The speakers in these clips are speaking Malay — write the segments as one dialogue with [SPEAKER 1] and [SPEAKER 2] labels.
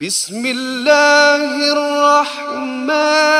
[SPEAKER 1] بسم الله الرحمن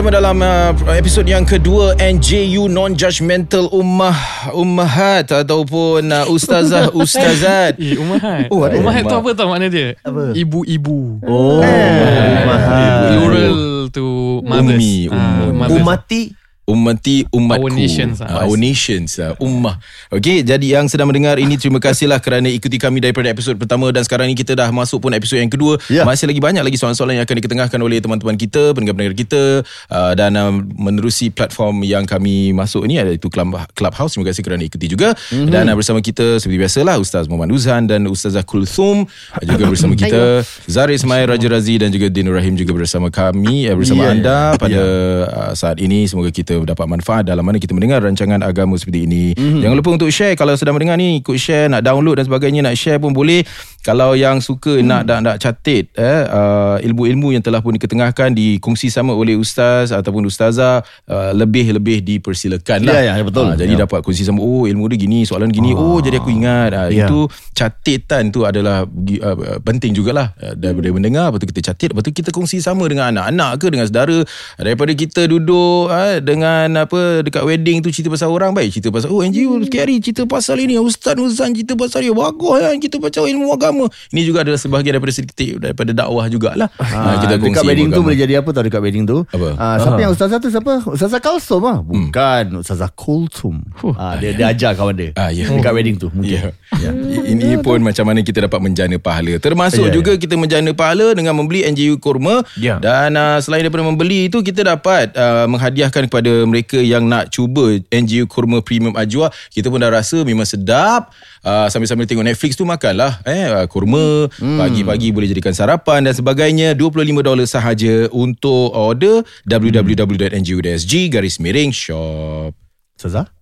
[SPEAKER 2] bersama dalam uh, episod yang kedua NJU Non-Judgmental Ummah Ummahat ataupun uh, Ustazah Ustazat.
[SPEAKER 3] Eh, Umahat.
[SPEAKER 2] Oh, ada
[SPEAKER 3] Umahat tu
[SPEAKER 2] Ummah.
[SPEAKER 3] apa tau makna dia?
[SPEAKER 4] Apa?
[SPEAKER 3] Ibu-ibu.
[SPEAKER 4] Oh, Umahat.
[SPEAKER 3] Plural to mothers.
[SPEAKER 2] Ummi,
[SPEAKER 3] Ah,
[SPEAKER 2] ummu.
[SPEAKER 3] mothers.
[SPEAKER 4] Umati
[SPEAKER 2] Ummati umatku.
[SPEAKER 3] Our nations,
[SPEAKER 2] ah. Our nations. ah, Ummah. Okey, jadi yang sedang mendengar ini terima kasihlah kerana ikuti kami daripada episod pertama dan sekarang ni kita dah masuk pun episod yang kedua.
[SPEAKER 4] Ya.
[SPEAKER 2] Masih lagi banyak lagi soalan-soalan yang akan diketengahkan oleh teman-teman kita, pendengar-pendengar kita uh, dan uh, menerusi platform yang kami masuk ni iaitu Club, Clubhouse. Terima kasih kerana ikuti juga. Mm-hmm. Dan uh, bersama kita seperti biasalah Ustaz Muhammad Uzhan dan Ustazah Kulthum juga bersama kita Zari Ismail Raja Razi dan juga Dinur Rahim juga bersama kami uh, bersama
[SPEAKER 4] Ya, ya.
[SPEAKER 2] anda pada uh, saat ini semoga kita dapat manfaat dalam mana kita mendengar rancangan agama seperti ini.
[SPEAKER 4] Mhm.
[SPEAKER 2] Mm-hmm. Jangan lupa untuk share kalau sedang mendengar ni ikut share nak download dan sebagainya nak share pun boleh. Kalau yang suka
[SPEAKER 4] Mhm.
[SPEAKER 2] mm. nak nak, nak catat eh uh, ilmu-ilmu yang telah pun diketengahkan dikongsi sama oleh ustaz ataupun ustazah uh, lebih-lebih dipersilakan lah.
[SPEAKER 4] Ya, ya, betul.
[SPEAKER 2] Ah, jadi
[SPEAKER 4] Ya.
[SPEAKER 2] dapat kongsi sama oh ilmu dia gini soalan gini oh jadi aku ingat uh,
[SPEAKER 4] Ya.
[SPEAKER 2] itu catatan tu adalah uh, penting jugalah uh, daripada mendengar lepas tu kita catat lepas tu kita kongsi sama dengan anak-anak ke dengan saudara daripada kita duduk uh, dengan apa dekat wedding tu cerita pasal orang baik cerita pasal oh NGO hari cerita pasal ini Ustaz Nuzan cerita pasal dia bagus kan kita pasal ilmu agama ini juga adalah sebahagian daripada sedikit daripada dakwah jugalah
[SPEAKER 4] Ha,
[SPEAKER 2] kita
[SPEAKER 4] dekat wedding
[SPEAKER 2] ilmu
[SPEAKER 4] tu
[SPEAKER 2] agama.
[SPEAKER 4] boleh jadi apa tau dekat wedding tu?
[SPEAKER 2] Apa?
[SPEAKER 4] Ah, siapa yang ustazah tu siapa? Ustazah Kalsum ah. Bukan, Ustazah Kultum. Ah, dia dia ajar kawan dia.
[SPEAKER 2] Ah, ya.
[SPEAKER 4] Dekat wedding tu
[SPEAKER 2] Ya.
[SPEAKER 4] mungkin. Ya.
[SPEAKER 2] Ini pun macam mana kita dapat menjana pahala. Termasuk
[SPEAKER 4] Ya, ya.
[SPEAKER 2] juga kita menjana pahala dengan membeli NJU kurma.
[SPEAKER 4] Ya.
[SPEAKER 2] Dan uh, selain daripada membeli itu kita dapat uh, menghadiahkan kepada mereka yang nak cuba NJU kurma premium ajwa. Kita pun dah rasa memang sedap. Uh, sambil-sambil tengok Netflix tu makanlah eh uh, kurma hmm. pagi-pagi boleh jadikan sarapan dan sebagainya. 25 dolar sahaja untuk order www.nju.sg garis miring shop.
[SPEAKER 4] Ustazah?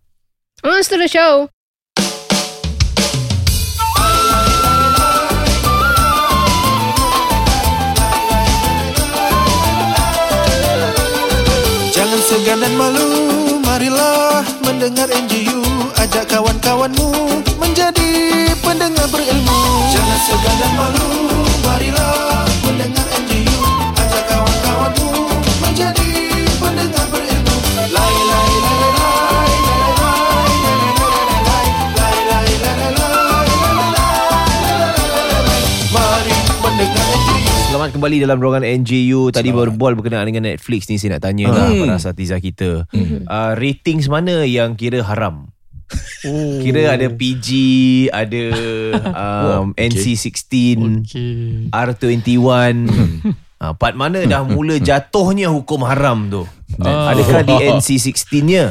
[SPEAKER 5] On to the show.
[SPEAKER 1] Jangan segan dan malu Marilah mendengar NGU ajak kawan-kawanmu menjadi pendengar berilmu. Jangan segan dan malu, marilah mendengar NGU. Ajak kawan-kawanmu menjadi pendengar berilmu. Lai lai lai lai lai lai lai lai lai lai lai lai lai lai lai lai lai lai, lai, lai, lai, lai, lai, lai, lai, lai, Mari mendengar NGU
[SPEAKER 6] Selamat kembali dalam ruangan NJU Tadi Selamat. berbual berkenaan dengan Netflix ni Saya nak tanya hmm. lah
[SPEAKER 2] hmm.
[SPEAKER 6] Para Satiza kita hmm. uh, Rating semana yang kira haram
[SPEAKER 3] Oh.
[SPEAKER 6] Kira ada PG Ada um,
[SPEAKER 2] okay.
[SPEAKER 6] NC-16
[SPEAKER 3] Okay.
[SPEAKER 6] R21 uh, Part mana dah mula jatuhnya hukum haram tu? Adakah di NC-16-nya?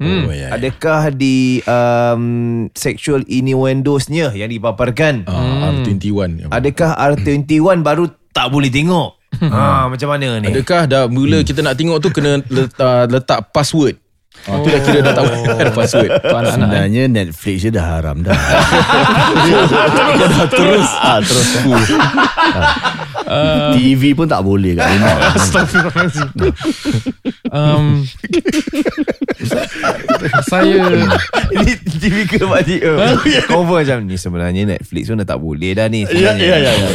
[SPEAKER 3] Hmm.
[SPEAKER 2] Oh, ya, ya.
[SPEAKER 6] Adakah di um, sexual innuendosnya yang dipaparkan?
[SPEAKER 2] Uh, R21.
[SPEAKER 6] Adakah R21 baru tak boleh tengok? ha, macam mana ni?
[SPEAKER 2] Adakah dah mula kita nak tengok tu kena letak, letak password? Ha, tu dah kira dah tak ada password.
[SPEAKER 3] Tu anak-anak. eh.
[SPEAKER 4] Sebenarnya Netflix je dah haram dah. Dia dah terus. Ah, terus. Ah. TV pun tak boleh kat rumah.
[SPEAKER 3] Um, saya
[SPEAKER 6] Ini typical pakcik tu Confirm macam ni Sebenarnya Netflix pun dah tak boleh dah ni
[SPEAKER 4] Ya,
[SPEAKER 6] sebenarnya.
[SPEAKER 4] ya, ya.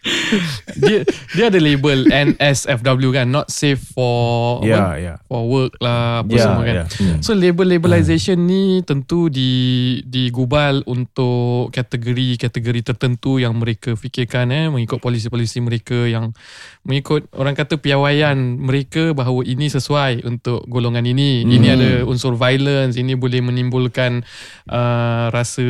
[SPEAKER 3] dia dia ada label NSFW kan not safe for
[SPEAKER 6] Ya,
[SPEAKER 3] apa?
[SPEAKER 6] ya.
[SPEAKER 3] for work lah apa
[SPEAKER 6] Ya,
[SPEAKER 3] semua kan.
[SPEAKER 6] ya.
[SPEAKER 3] So label labelization ni tentu di digubal untuk kategori-kategori tertentu yang mereka fikirkan eh mengikut polisi-polisi mereka yang mengikut orang kata piawaian mereka bahawa ini sesuai untuk golongan ini. Ini ada unsur violence, ini boleh menimbulkan uh, rasa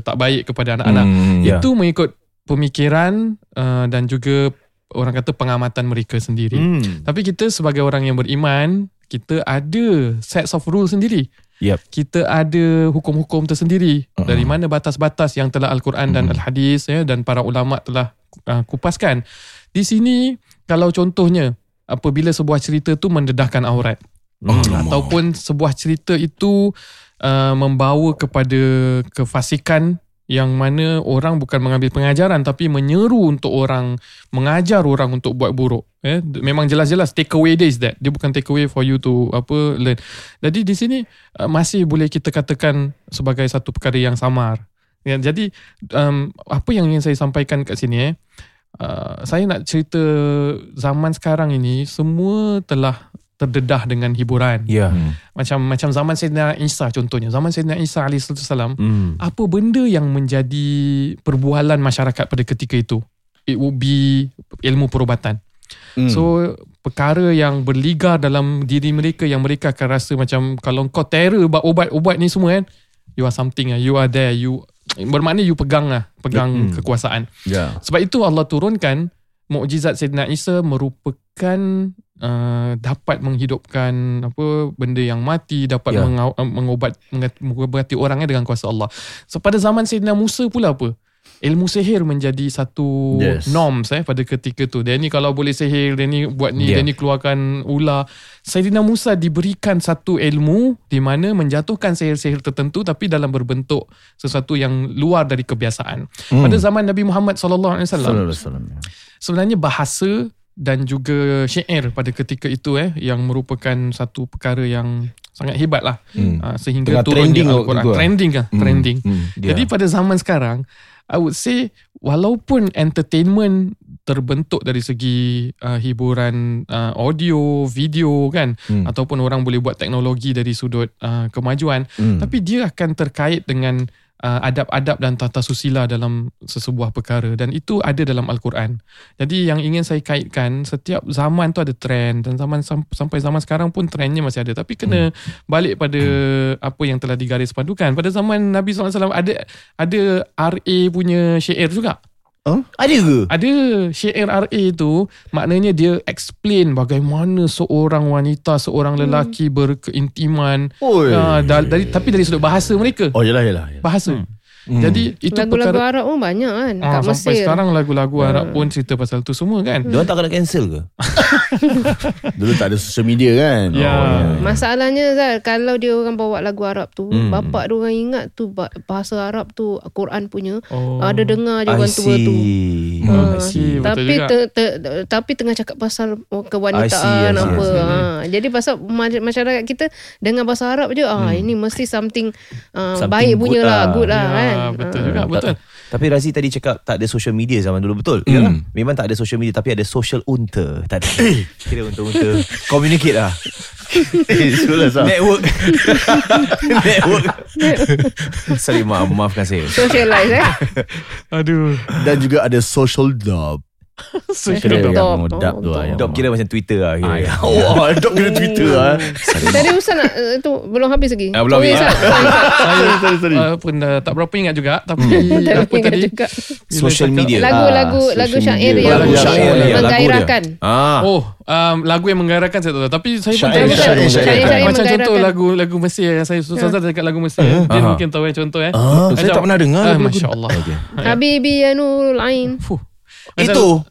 [SPEAKER 3] tak baik kepada anak-anak.
[SPEAKER 2] Hmm,
[SPEAKER 6] ya.
[SPEAKER 3] Itu mengikut pemikiran uh, dan juga orang kata pengamatan mereka sendiri.
[SPEAKER 6] Hmm.
[SPEAKER 3] Tapi kita sebagai orang yang beriman, kita ada sets of rules sendiri.
[SPEAKER 6] Yep.
[SPEAKER 3] Kita ada hukum-hukum tersendiri uh-huh. dari mana batas-batas yang telah Al-Quran dan Al-Hadis ya dan para ulama telah uh, kupaskan. Di sini kalau contohnya apabila sebuah cerita tu mendedahkan aurat. ataupun sebuah cerita itu uh, membawa kepada kefasikan yang mana orang bukan mengambil pengajaran tapi menyeru untuk orang mengajar orang untuk buat buruk. Eh memang jelas-jelas take away dia is that. Dia bukan take away for you to apa learn. Jadi di sini uh, masih boleh kita katakan sebagai satu perkara yang samar. Ya, jadi um, apa yang ingin saya sampaikan kat sini eh uh, saya nak cerita zaman sekarang ini semua telah terdedah dengan hiburan
[SPEAKER 6] Ya.
[SPEAKER 3] macam macam zaman Sayyidina Isa contohnya zaman Sayyidina Isa alaihi salam
[SPEAKER 6] Hmm.
[SPEAKER 3] apa benda yang menjadi perbualan masyarakat pada ketika itu it would be ilmu perubatan
[SPEAKER 4] Hmm.
[SPEAKER 3] so perkara yang berligar dalam diri mereka yang mereka akan rasa macam kalau kau terror buat ubat-ubat ni semua kan you are something lah you are there you bermakna you pegang lah pegang
[SPEAKER 6] Hmm.
[SPEAKER 3] kekuasaan
[SPEAKER 4] Ya.
[SPEAKER 3] sebab itu Allah turunkan mukjizat Sayyidina Isa merupakan uh, dapat menghidupkan apa benda yang mati dapat
[SPEAKER 6] Ya.
[SPEAKER 3] yeah. mengobat mengat- mengobati orang dengan kuasa Allah. So pada zaman Sayyidina Musa pula apa? Ilmu sihir menjadi satu
[SPEAKER 4] Yes.
[SPEAKER 3] norms eh pada ketika tu. Dia ni kalau boleh sihir, dia ni buat ni,
[SPEAKER 6] Ya.
[SPEAKER 3] dia ni keluarkan ular. Sayyidina Musa diberikan satu ilmu di mana menjatuhkan sihir-sihir tertentu tapi dalam berbentuk sesuatu yang luar dari kebiasaan.
[SPEAKER 6] Hmm.
[SPEAKER 3] Pada zaman Nabi Muhammad sallallahu alaihi wasallam
[SPEAKER 4] Sallallahu alaihi wasallam.
[SPEAKER 3] sebenarnya bahasa dan juga syair pada ketika itu eh yang merupakan satu perkara yang sangat hebat lah
[SPEAKER 2] Hmm.
[SPEAKER 3] uh, sehingga
[SPEAKER 2] Tengah
[SPEAKER 3] turunnya
[SPEAKER 2] trending waktu
[SPEAKER 3] Al-Quran
[SPEAKER 2] lah.
[SPEAKER 3] trending lah
[SPEAKER 2] Hmm.
[SPEAKER 3] trending
[SPEAKER 2] Hmm.
[SPEAKER 3] jadi pada zaman sekarang I would say walaupun entertainment terbentuk dari segi uh, hiburan uh, audio video kan
[SPEAKER 2] Hmm.
[SPEAKER 3] ataupun orang boleh buat teknologi dari sudut uh, kemajuan
[SPEAKER 4] Hmm.
[SPEAKER 3] tapi dia akan terkait dengan uh, adab-adab dan tata susila dalam sesebuah perkara dan itu ada dalam al-Quran. Jadi yang ingin saya kaitkan setiap zaman tu ada trend dan zaman sam- sampai zaman sekarang pun trendnya masih ada tapi kena balik pada apa yang telah digaris padukan. Pada zaman Nabi SAW ada ada RA punya syair juga.
[SPEAKER 6] Ada ke?
[SPEAKER 3] Ada syair RA tu maknanya dia explain bagaimana seorang wanita, seorang lelaki berkeintiman
[SPEAKER 4] Oi.
[SPEAKER 3] uh, dari tapi dari sudut bahasa mereka.
[SPEAKER 4] Oh yalah yalah. yalah.
[SPEAKER 3] Bahasa. Jadi itu
[SPEAKER 5] Lagu-lagu
[SPEAKER 3] perkara
[SPEAKER 5] Arab pun banyak kan
[SPEAKER 3] Ah,
[SPEAKER 5] kat
[SPEAKER 3] sampai
[SPEAKER 5] Mesir.
[SPEAKER 3] sekarang lagu-lagu Arab pun cerita pasal tu semua kan.
[SPEAKER 6] Diorang tak kena cancel ke?
[SPEAKER 4] Dulu tak ada social media kan.
[SPEAKER 3] Ya.
[SPEAKER 5] Masalahnya Zal Kalau dia orang bawa lagu Arab tu
[SPEAKER 6] Hmm.
[SPEAKER 5] Bapak dia orang ingat tu ba- Bahasa Arab tu Quran punya
[SPEAKER 3] Oh.
[SPEAKER 5] Ada dengar je
[SPEAKER 6] I
[SPEAKER 5] orang tua tu.
[SPEAKER 3] Hmm,
[SPEAKER 5] Ah,
[SPEAKER 3] I see.
[SPEAKER 5] Tapi
[SPEAKER 3] juga.
[SPEAKER 5] te, te, tapi tengah cakap pasal oh, kewanitaan
[SPEAKER 6] see,
[SPEAKER 5] apa
[SPEAKER 6] see.
[SPEAKER 5] ha. jadi pasal ma- masyarakat kita dengan bahasa Arab je ah ini mesti something, uh,
[SPEAKER 6] Something
[SPEAKER 5] baik punya
[SPEAKER 6] good
[SPEAKER 5] lah
[SPEAKER 6] lah.
[SPEAKER 5] good lah
[SPEAKER 3] Ya,
[SPEAKER 5] kan
[SPEAKER 3] betul
[SPEAKER 5] Ah.
[SPEAKER 3] juga, betul.
[SPEAKER 6] Tapi Razi tadi cakap tak ada social media zaman dulu betul? Yalah. Memang tak ada social media tapi ada social unta. Tak ada. Kira unta-unta. Communicate lah.
[SPEAKER 4] Eh, sekolah sah.
[SPEAKER 6] Network. Network. Sorry maaf, maafkan saya.
[SPEAKER 5] socialize eh
[SPEAKER 3] Aduh.
[SPEAKER 4] Dan juga ada social dub.
[SPEAKER 3] Social
[SPEAKER 4] Kira
[SPEAKER 3] dub.
[SPEAKER 4] yang
[SPEAKER 5] Dub.
[SPEAKER 4] modap tu lah. yang
[SPEAKER 6] Dop kira macam Twitter lah. Kira.
[SPEAKER 4] Ah, ya. Oh, kira Twitter lah.
[SPEAKER 5] tadi Ustaz nak uh, tu belum habis lagi
[SPEAKER 6] Ah, belum habis.
[SPEAKER 3] Saya
[SPEAKER 4] sorry, sorry.
[SPEAKER 3] uh, pun tak berapa ingat juga tapi
[SPEAKER 5] Tak
[SPEAKER 3] apa
[SPEAKER 5] ingat
[SPEAKER 3] tadi?
[SPEAKER 5] juga.
[SPEAKER 6] Social media.
[SPEAKER 5] lagu-lagu
[SPEAKER 4] Ah,
[SPEAKER 5] lagu syair yang
[SPEAKER 6] ya,
[SPEAKER 5] menggairahkan
[SPEAKER 6] Ah.
[SPEAKER 3] Oh, um, lagu yang menggairahkan saya tak tahu. Tapi saya pun
[SPEAKER 4] Syair,
[SPEAKER 3] tahu
[SPEAKER 4] syair, syair,
[SPEAKER 5] syair, syair
[SPEAKER 3] Macam contoh lagu lagu Mesir yang saya susah uh. cakap lagu Mesir. Uh. Dia mungkin tahu yang contoh eh.
[SPEAKER 2] Saya tak pernah dengar
[SPEAKER 3] Ah,
[SPEAKER 2] lagu-lagu
[SPEAKER 3] Masya Allah.
[SPEAKER 2] Okay.
[SPEAKER 5] Habibi ya Nurul Ain
[SPEAKER 3] Fuh.
[SPEAKER 6] Itu.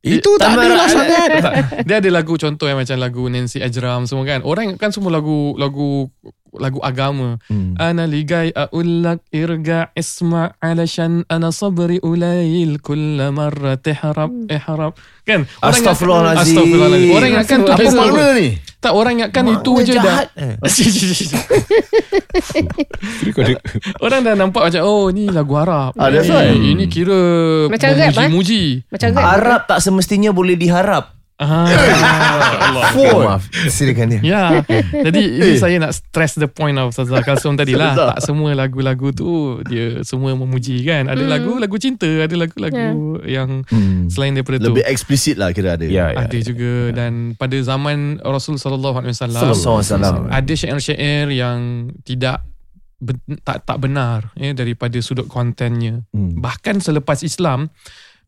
[SPEAKER 2] Itu tak ada lah sangat.
[SPEAKER 3] Tak. Dia ada lagu contoh yang macam lagu Nancy Ajram semua kan. Orang kan semua lagu lagu lagu agama.
[SPEAKER 6] Hmm.
[SPEAKER 3] Ana ligai aulak irga isma alashan ana sabri ulail kulla marra tihrab ihrab. Kan? Orang
[SPEAKER 6] Astaghfirullahalazim.
[SPEAKER 3] Astaghfirullahalazim. Orang ingatkan tu
[SPEAKER 4] Apa makna ni?
[SPEAKER 3] Tak orang ingatkan itu
[SPEAKER 6] Makna
[SPEAKER 3] je dah.
[SPEAKER 6] Eh.
[SPEAKER 3] orang dah nampak macam oh ni lagu Arab.
[SPEAKER 4] Ah, that's
[SPEAKER 3] Eh,
[SPEAKER 4] right.
[SPEAKER 3] Ini kira
[SPEAKER 5] Macam rap, eh?
[SPEAKER 3] muji-muji.
[SPEAKER 5] macam
[SPEAKER 6] Arab tak semestinya boleh diharap.
[SPEAKER 3] Ah, Allah.
[SPEAKER 6] Oh, maaf. Silakan dia.
[SPEAKER 3] Ya. Jadi ini saya nak stress the point of Ustaz Kalsum tadi lah. Tak semua lagu-lagu tu dia semua memuji kan. Ada lagu lagu cinta, ada lagu-lagu yang selain daripada tu.
[SPEAKER 4] Lebih eksplisit lah kira ada.
[SPEAKER 6] Ya, ya.
[SPEAKER 3] ada juga dan pada zaman Rasul sallallahu alaihi wasallam
[SPEAKER 6] Sallallahu alaihi wasallam.
[SPEAKER 3] ada syair-syair yang tidak ben- tak tak benar ya daripada sudut kontennya.
[SPEAKER 2] Hmm.
[SPEAKER 3] Bahkan selepas Islam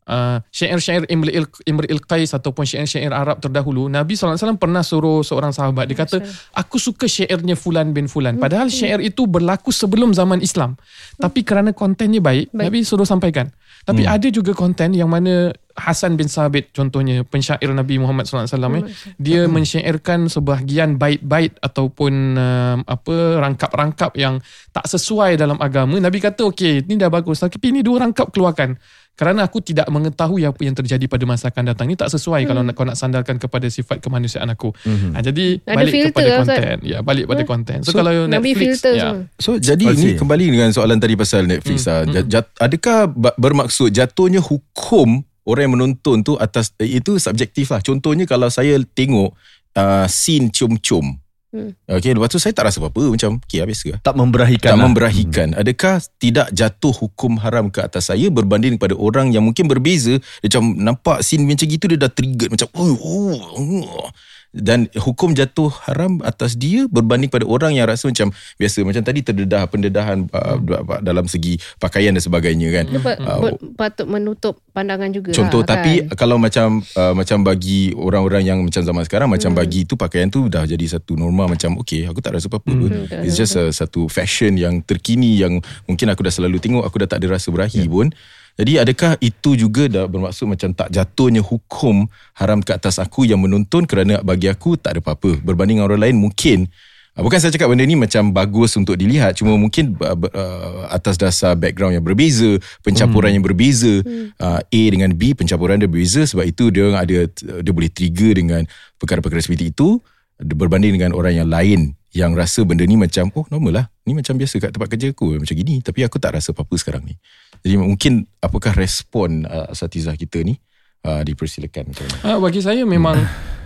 [SPEAKER 3] Uh, syair-syair Imril, Imril Qais ataupun syair-syair Arab terdahulu Nabi SAW pernah suruh seorang sahabat. Dia kata aku suka syairnya Fulan bin Fulan. Padahal syair itu berlaku sebelum zaman Islam. Tapi kerana kontennya baik,
[SPEAKER 5] Baik.
[SPEAKER 3] Nabi suruh sampaikan. Tapi ada juga konten yang mana Hasan bin Sabit contohnya pensyair Nabi Muhammad SAW eh, dia mensyairkan sebahagian bait-bait ataupun um, apa rangkap-rangkap yang tak sesuai dalam agama. Nabi kata okey, ni dah bagus tapi ini dua rangkap keluarkan. Kerana aku tidak mengetahui apa yang terjadi pada masa akan datang. Ini tak sesuai kalau nak kau nak sandarkan kepada sifat kemanusiaan aku. Ha, jadi
[SPEAKER 5] Ada
[SPEAKER 3] balik kepada
[SPEAKER 5] lah,
[SPEAKER 3] konten. Ya, balik pada konten. So, kalau
[SPEAKER 5] Nabi
[SPEAKER 3] Netflix
[SPEAKER 5] filter
[SPEAKER 3] ya.
[SPEAKER 5] semua.
[SPEAKER 2] So jadi
[SPEAKER 4] I
[SPEAKER 2] ni
[SPEAKER 4] see.
[SPEAKER 2] kembali dengan soalan tadi pasal Netflix ah. Jat, jat, adakah bermaksud jatuhnya hukum orang yang menonton tu atas eh, itu subjektif lah. Contohnya kalau saya tengok uh, scene cium-cium.
[SPEAKER 5] Hmm.
[SPEAKER 2] Okay, lepas tu saya tak rasa apa-apa macam okay, lah, biasa lah.
[SPEAKER 4] Tak memberahikan
[SPEAKER 2] Tak
[SPEAKER 4] lah.
[SPEAKER 2] memberahikan. Adakah tidak jatuh hukum haram ke atas saya berbanding pada orang yang mungkin berbeza. Dia macam nampak scene macam gitu dia dah trigger macam oh, oh, oh. Dan hukum jatuh haram atas dia berbanding pada orang yang rasa macam biasa. Macam tadi terdedah pendedahan uh, dalam segi pakaian dan sebagainya kan.
[SPEAKER 5] Dia
[SPEAKER 2] Ah,
[SPEAKER 5] ber- patut menutup pandangan juga
[SPEAKER 2] Contoh
[SPEAKER 5] lah,
[SPEAKER 2] tapi
[SPEAKER 5] kan?
[SPEAKER 2] kalau macam uh, macam bagi orang-orang yang macam zaman sekarang macam
[SPEAKER 5] Hmm.
[SPEAKER 2] bagi tu pakaian tu dah jadi satu norma macam okay aku tak rasa apa-apa
[SPEAKER 5] Hmm,
[SPEAKER 2] it's just a, satu fashion yang terkini yang mungkin aku dah selalu tengok aku dah tak ada rasa berahi pun jadi adakah itu juga dah bermaksud macam tak jatuhnya hukum haram ke atas aku yang menonton kerana bagi aku tak ada apa-apa? Berbanding dengan orang lain mungkin. Ah, Bukan saya cakap benda ni macam bagus untuk dilihat. Cuma mungkin uh, atas dasar background yang berbeza Pencampuran yang berbeza uh, A dengan B pencampuran dia berbeza. Sebab itu dia orang ada Dia boleh trigger dengan perkara-perkara seperti itu Berbanding dengan orang yang lain Yang rasa benda ni macam Oh normal lah. Ni macam biasa kat tempat kerja aku. Macam gini. Tapi aku tak rasa apa-apa sekarang ni Jadi mungkin Apakah respon uh, Asatizah kita ni uh, Dipersilakan
[SPEAKER 3] Ah, bagi saya memang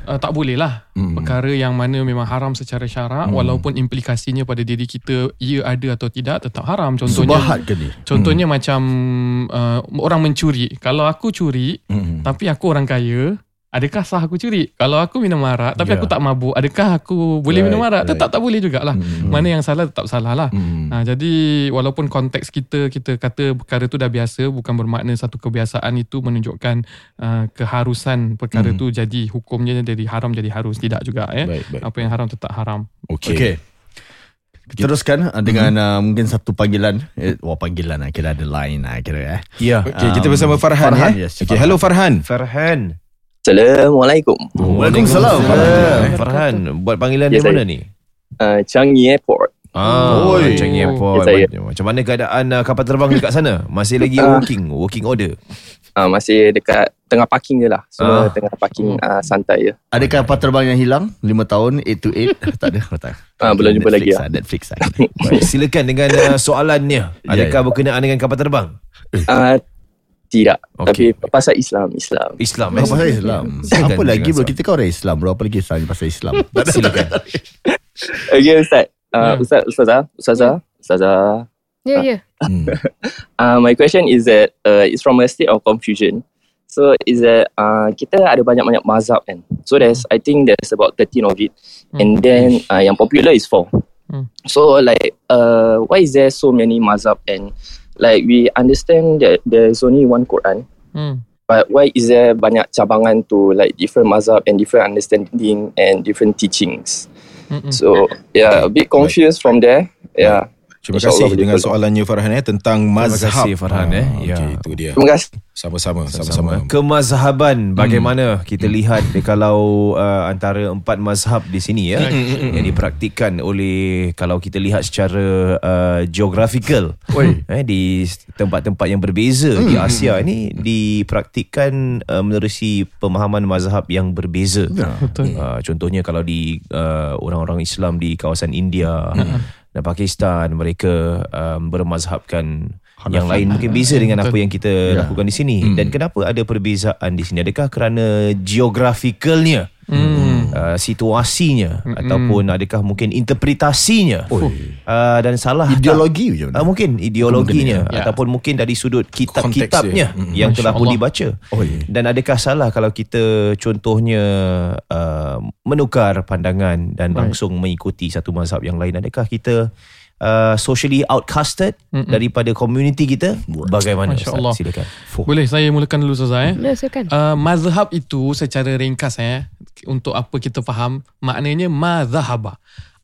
[SPEAKER 3] uh, tak boleh lah.
[SPEAKER 2] Hmm.
[SPEAKER 3] perkara yang mana memang haram secara syarak walaupun implikasinya pada diri kita ia ada atau tidak tetap haram. Contohnya
[SPEAKER 4] Subahat ke ni?
[SPEAKER 3] contohnya macam uh, orang mencuri. Kalau aku curi
[SPEAKER 2] Hmm.
[SPEAKER 3] tapi aku orang kaya adakah sah aku curi kalau aku minum arak tapi
[SPEAKER 2] Ya.
[SPEAKER 3] aku tak mabuk adakah aku boleh
[SPEAKER 2] Right,
[SPEAKER 3] minum arak tetap
[SPEAKER 2] right.
[SPEAKER 3] tak boleh jugalah
[SPEAKER 2] Hmm.
[SPEAKER 3] mana yang salah tetap salah lah
[SPEAKER 2] Hmm.
[SPEAKER 3] Ha, jadi walaupun konteks kita kita kata perkara tu dah biasa bukan bermakna satu kebiasaan itu menunjukkan uh, keharusan perkara
[SPEAKER 2] Mhm.
[SPEAKER 3] tu jadi hukumnya dari haram jadi harus tidak juga ya.
[SPEAKER 2] Baik, baik.
[SPEAKER 3] Apa yang haram tetap haram.
[SPEAKER 2] Okay.
[SPEAKER 4] Okay. Teruskan uh, dengan uh, mungkin satu panggilan. Eh, wah panggilan lah. Kira ada line lah kira eh.
[SPEAKER 6] Ya.
[SPEAKER 2] Okay, kita
[SPEAKER 4] Um,
[SPEAKER 2] bersama Farhan,
[SPEAKER 4] Farhan,
[SPEAKER 2] ya.
[SPEAKER 4] yes,
[SPEAKER 2] okay,
[SPEAKER 4] Farhan.
[SPEAKER 2] hello Farhan.
[SPEAKER 6] Farhan.
[SPEAKER 7] Assalamualaikum.
[SPEAKER 4] Waalaikumsalam.
[SPEAKER 6] Farhan. Farhan, buat panggilan
[SPEAKER 7] Ya,
[SPEAKER 6] dari mana
[SPEAKER 7] saya.
[SPEAKER 6] ni?
[SPEAKER 7] Uh, Changi Airport.
[SPEAKER 6] Ah,
[SPEAKER 4] Oi.
[SPEAKER 6] Changi Airport.
[SPEAKER 7] Ya, saya.
[SPEAKER 6] Macam mana keadaan uh, kapal terbang dekat sana? Masih lagi
[SPEAKER 7] Ah.
[SPEAKER 6] working, working order.
[SPEAKER 7] Uh, masih dekat tengah parking je lah. Semua
[SPEAKER 6] Ah.
[SPEAKER 7] tengah parking uh, santai je.
[SPEAKER 4] Adakah kapal terbang yang hilang 5 tahun 8 to 8? tak ada. Tak.
[SPEAKER 7] Ah, belum jumpa lagi
[SPEAKER 4] lah. Netflix lah.
[SPEAKER 6] Silakan dengan uh, soalannya. Adakah
[SPEAKER 4] ya.
[SPEAKER 6] berkenaan dengan kapal terbang?
[SPEAKER 7] Uh, tidak.
[SPEAKER 6] Okey.
[SPEAKER 7] Tapi pasal Islam. Islam.
[SPEAKER 6] Islam.
[SPEAKER 4] Apa pasal
[SPEAKER 6] eh?
[SPEAKER 4] Islam?
[SPEAKER 6] Silakan
[SPEAKER 4] Apa lagi bro? Kita kan orang Islam bro. Apa lagi Islam pasal Islam?
[SPEAKER 6] Silakan.
[SPEAKER 7] Okay Ustaz. Uh,
[SPEAKER 3] Ya.
[SPEAKER 7] Ustaz, Ustazah. Ustazah. Ustazah.
[SPEAKER 5] Ya, ya.
[SPEAKER 2] Hmm.
[SPEAKER 7] Uh, my question is that uh, it's from a state of confusion. So is that uh, kita ada banyak-banyak mazhab kan. So there's I think there's about 13 of it. And then uh, yang popular is 4.
[SPEAKER 3] Hmm.
[SPEAKER 7] So like uh, why is there so many mazhab and like we understand that there's only one Quran.
[SPEAKER 3] Hmm.
[SPEAKER 7] But why is there banyak cabangan to like different mazhab and different understanding and different teachings?
[SPEAKER 3] Mm-mm.
[SPEAKER 7] So yeah, a bit confused from there. Yeah.
[SPEAKER 2] Terima kasih dengan soalannya Farhan eh tentang mazhab.
[SPEAKER 6] kasih, Farhan, eh.
[SPEAKER 2] Ah,
[SPEAKER 6] Ya.
[SPEAKER 2] Okay, itu dia.
[SPEAKER 7] Terima kasih.
[SPEAKER 2] Sama-sama,
[SPEAKER 6] Sama-sama. Kemazhaban bagaimana kita lihat eh, kalau uh, antara empat mazhab di sini ya yang dipraktikkan oleh kalau kita lihat secara uh, geographical eh di tempat-tempat yang berbeza di Asia ini dipraktikkan uh, menerusi pemahaman mazhab yang berbeza.
[SPEAKER 3] Betul.
[SPEAKER 6] Uh, contohnya kalau di uh, orang-orang Islam di kawasan India dan Pakistan mereka um, bermazhabkan yang lain mungkin beza dengan apa yang kita lakukan di sini dan kenapa ada perbezaan di sini adakah kerana geografikalnya
[SPEAKER 3] Hmm.
[SPEAKER 6] uh, situasinya ataupun adakah mungkin interpretasinya uh, dan salah tak?
[SPEAKER 4] Ideologi mana?
[SPEAKER 6] Uh, mungkin ideologinya
[SPEAKER 3] Ya.
[SPEAKER 6] ataupun mungkin dari sudut
[SPEAKER 2] Konteks
[SPEAKER 6] kitab-kitabnya
[SPEAKER 2] dia. Mm-mm.
[SPEAKER 6] yang telah pun dibaca.
[SPEAKER 4] Oh, ya.
[SPEAKER 6] Dan adakah salah kalau kita contohnya uh, menukar pandangan dan langsung mengikuti satu mazhab yang lain? Adakah kita uh, socially outcasted
[SPEAKER 3] Mm-mm.
[SPEAKER 6] daripada community kita? Bagaimana?
[SPEAKER 3] Masya
[SPEAKER 6] Ustaz?
[SPEAKER 3] Allah.
[SPEAKER 6] Silakan.
[SPEAKER 3] Boleh saya mulakan dulu Ustazah eh?
[SPEAKER 5] Ya, silakan.
[SPEAKER 3] Uh, mazhab itu secara ringkas eh untuk apa kita faham maknanya mazhaba